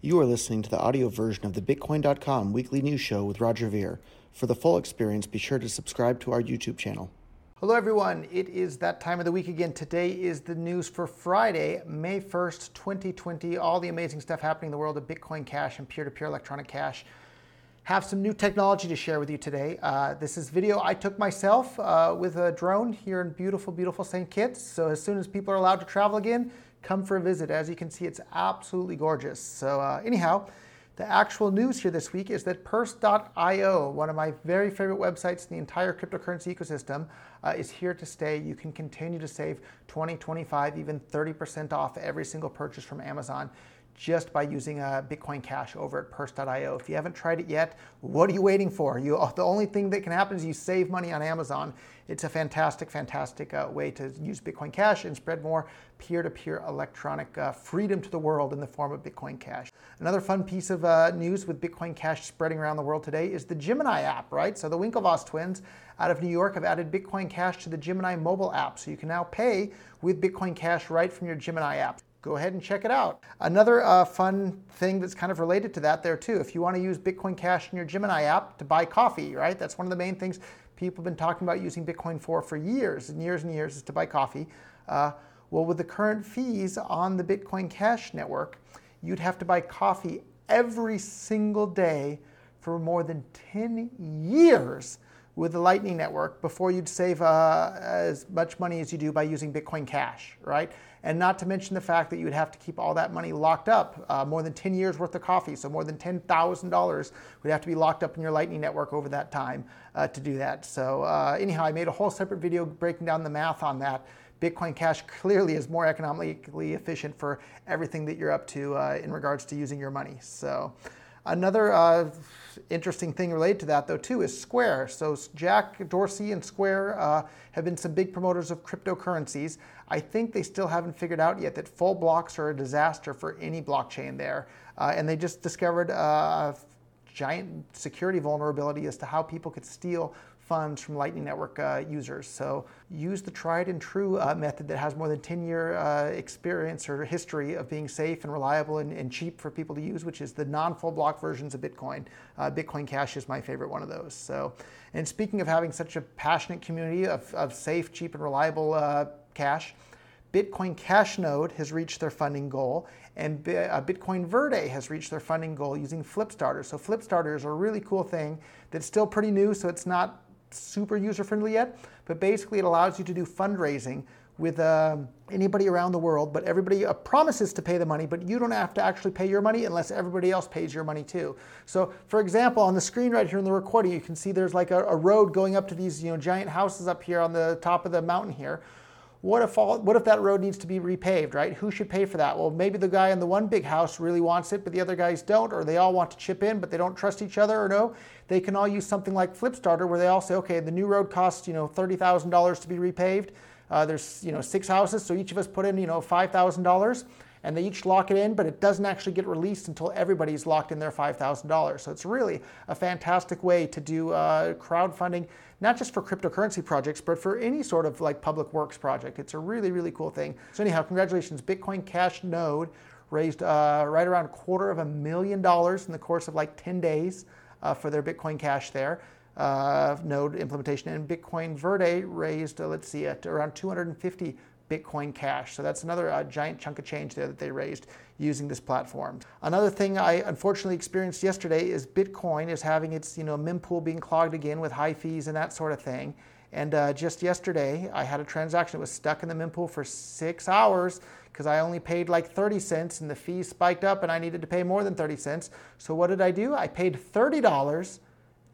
You are listening to the audio version of the Bitcoin.com weekly news show with Roger Ver. For the full experience, be sure to subscribe to our YouTube channel. Hello, everyone. It is that time of the week again. Today is the news for Friday, May 1st, 2020. All the amazing stuff happening in the world of Bitcoin Cash and peer to peer electronic cash. Have some new technology to share with you today. Uh, this is video I took myself uh, with a drone here in beautiful, beautiful St. Kitts. So, as soon as people are allowed to travel again, come for a visit. As you can see, it's absolutely gorgeous. So, uh, anyhow, the actual news here this week is that Purse.io, one of my very favorite websites in the entire cryptocurrency ecosystem, uh, is here to stay. You can continue to save 20, 25, even 30% off every single purchase from Amazon just by using uh, Bitcoin Cash over at Purse.io. If you haven't tried it yet, what are you waiting for? You, the only thing that can happen is you save money on Amazon. It's a fantastic, fantastic uh, way to use Bitcoin Cash and spread more peer-to-peer electronic uh, freedom to the world in the form of Bitcoin Cash. Another fun piece of uh, news with Bitcoin Cash spreading around the world today is the Gemini app, right? So the Winklevoss twins out of New York have added Bitcoin Cash to the Gemini mobile app. So you can now pay with Bitcoin Cash right from your Gemini app go ahead and check it out. Another uh, fun thing that's kind of related to that there too, if you want to use Bitcoin Cash in your Gemini app to buy coffee, right? That's one of the main things people have been talking about using Bitcoin for for years and years and years is to buy coffee. Uh, well, with the current fees on the Bitcoin Cash network, you'd have to buy coffee every single day for more than 10 years with the Lightning Network before you'd save uh, as much money as you do by using Bitcoin Cash, right? And not to mention the fact that you would have to keep all that money locked up, uh, more than 10 years worth of coffee, so more than $10,000 would have to be locked up in your Lightning Network over that time uh, to do that. So uh, anyhow, I made a whole separate video breaking down the math on that. Bitcoin Cash clearly is more economically efficient for everything that you're up to uh, in regards to using your money. So. Another uh, interesting thing related to that, though, too, is Square. So Jack Dorsey and Square uh, have been some big promoters of cryptocurrencies. I think they still haven't figured out yet that full blocks are a disaster for any blockchain there. Uh, and they just discovered uh, a giant security vulnerability as to how people could steal funds from Lightning Network uh, users. So use the tried and true uh, method that has more than 10 year uh, experience or history of being safe and reliable and, and, cheap for people to use, which is the non full block versions of Bitcoin. Uh, Bitcoin Cash is my favorite one of those. So, and speaking of having such a passionate community of, of safe, cheap, and reliable uh, cash, Bitcoin Cash Node has reached their funding goal, and uh, Bitcoin Verde has reached their funding goal using Flipstarter. So Flipstarter is a really cool thing that's still pretty new, so it's not super user friendly yet, but basically it allows you to do fundraising with uh, anybody around the world, but everybody uh, promises to pay the money, but you don't have to actually pay your money unless everybody else pays your money too. So, for example, on the screen right here in the recording, you can see there's like a, a road going up to these you know giant houses up here on the top of the mountain here. What if all, what if that road needs to be repaved, right? Who should pay for that? Well, maybe the guy in the one big house really wants it, but the other guys don't, or they all want to chip in, but they don't trust each other, or no. They can all use something like Flipstarter, where they all say, okay, the new road costs you know thirty thousand dollars to be repaved. Uh, there's you know six houses, so each of us put in you know five thousand dollars and they each lock it in, but it doesn't actually get released until everybody's locked in their $5,000. So it's really a fantastic way to do uh, crowdfunding, not just for cryptocurrency projects, but for any sort of like public works project. It's a really, really cool thing. So anyhow, congratulations, Bitcoin Cash Node raised uh, right around a quarter of a million dollars in the course of like 10 days uh, for their Bitcoin Cash there. Uh, node implementation and Bitcoin Verde raised, uh, let's see, at around 250 Bitcoin Cash. So that's another uh, giant chunk of change there that they raised using this platform. Another thing I unfortunately experienced yesterday is Bitcoin is having its you know mempool being clogged again with high fees and that sort of thing. And uh, just yesterday, I had a transaction that was stuck in the mempool for six hours because I only paid like 30 cents and the fees spiked up and I needed to pay more than 30 cents. So what did I do? I paid $30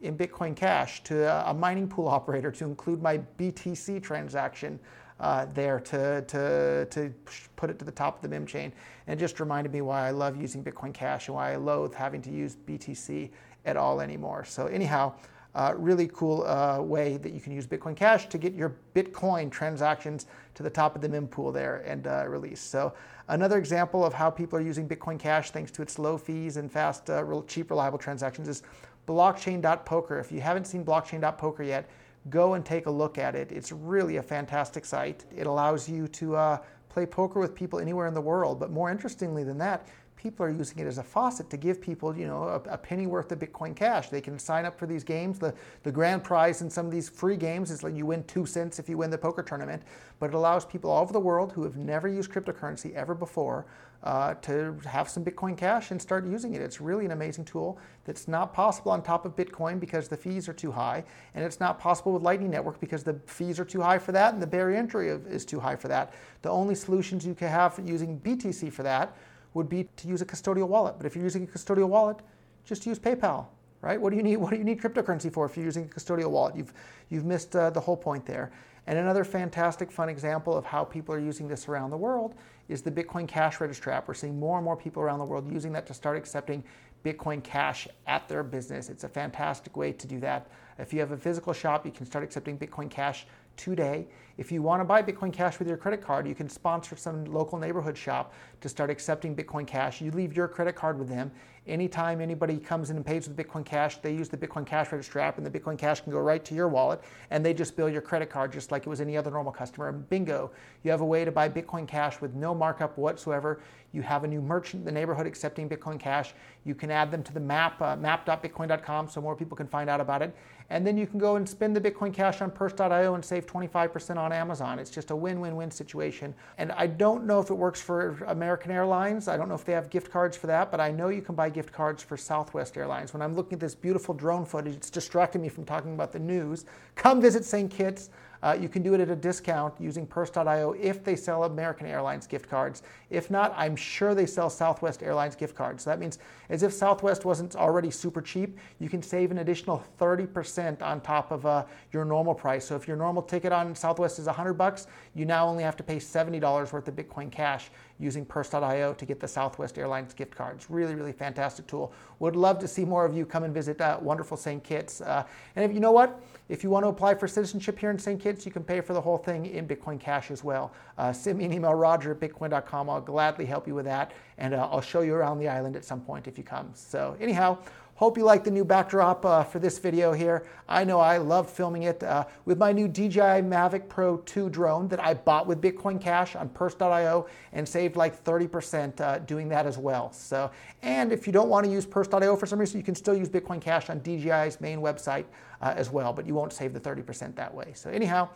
in Bitcoin Cash to a mining pool operator to include my BTC transaction uh, there to, to, to put it to the top of the mem chain. And it just reminded me why I love using Bitcoin Cash and why I loathe having to use BTC at all anymore. So, anyhow, uh, really cool uh, way that you can use Bitcoin Cash to get your Bitcoin transactions to the top of the mempool there and uh, release. So another example of how people are using Bitcoin Cash thanks to its low fees and fast, uh, real cheap, reliable transactions is blockchain.poker. If you haven't seen blockchain.poker yet, go and take a look at it. It's really a fantastic site. It allows you to uh, play poker with people anywhere in the world. But more interestingly than that, people are using it as a faucet to give people, you know, a, a, penny worth of Bitcoin Cash. They can sign up for these games. The, the grand prize in some of these free games is like you win two cents if you win the poker tournament, but it allows people all over the world who have never used cryptocurrency ever before uh, to have some Bitcoin Cash and start using it. It's really an amazing tool that's not possible on top of Bitcoin because the fees are too high, and it's not possible with Lightning Network because the fees are too high for that and the barrier entry is too high for that. The only solutions you can have using BTC for that would be to use a custodial wallet. But if you're using a custodial wallet, just use PayPal, right? What do you need? What do you need cryptocurrency for if you're using a custodial wallet? You've you've missed uh, the whole point there. And another fantastic, fun example of how people are using this around the world is the Bitcoin Cash Register app. We're seeing more and more people around the world using that to start accepting Bitcoin Cash at their business. It's a fantastic way to do that. If you have a physical shop, you can start accepting Bitcoin Cash today. If you want to buy Bitcoin Cash with your credit card, you can sponsor some local neighborhood shop to start accepting Bitcoin Cash. You leave your credit card with them. Anytime anybody comes in and pays with Bitcoin Cash, they use the Bitcoin Cash Registry app, and the Bitcoin Cash can go right to your wallet, and they just bill your credit card just like it was any other normal customer. Bingo, you have a way to buy Bitcoin Cash with no markup whatsoever. You have a new merchant in the neighborhood accepting Bitcoin Cash. You can add them to the map, uh, map.bitcoin.com, so more people can find out about it. And then you can go and spend the Bitcoin Cash on Purse.io and save 25% on Amazon. It's just a win win win situation. And I don't know if it works for American Airlines. I don't know if they have gift cards for that, but I know you can buy gift cards for Southwest Airlines. When I'm looking at this beautiful drone footage, it's distracting me from talking about the news. Come visit St. Kitts. Uh, you can do it at a discount using Purse.io if they sell American Airlines gift cards. If not, I'm sure they sell Southwest Airlines gift cards. So that means as if Southwest wasn't already super cheap, you can save an additional 30% on top of uh, your normal price. So if your normal ticket on Southwest is 100 bucks, you now only have to pay $70 worth of Bitcoin Cash using Purse.io to get the Southwest Airlines gift cards. Really, really fantastic tool. Would love to see more of you come and visit uh, wonderful St. Kitts. Uh, and if you know what, if you want to apply for citizenship here in St. Kitts, you can pay for the whole thing in Bitcoin Cash as well. Uh, send me an email, roger at bitcoin.com. I'll gladly help you with that. And uh, I'll show you around the island at some point if you come. So, anyhow, Hope you like the new backdrop uh, for this video here. I know I love filming it uh, with my new DJI Mavic Pro 2 drone that I bought with Bitcoin Cash on Purse.io and saved like 30% uh, doing that as well. So, and if you don't want to use Purse.io for some reason, you can still use Bitcoin Cash on DJI's main website uh, as well, but you won't save the 30% that way. So anyhow,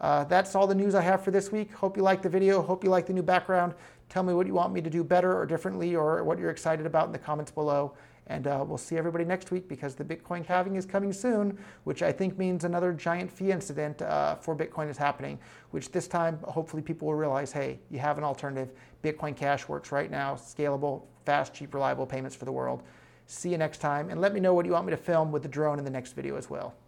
uh, that's all the news I have for this week. Hope you like the video. Hope you like the new background. Tell me what you want me to do better or differently or what you're excited about in the comments below. And uh, we'll see everybody next week because the Bitcoin halving is coming soon, which I think means another giant fee incident uh, for Bitcoin is happening, which this time hopefully people will realize hey, you have an alternative. Bitcoin Cash works right now, scalable, fast, cheap, reliable payments for the world. See you next time, and let me know what you want me to film with the drone in the next video as well.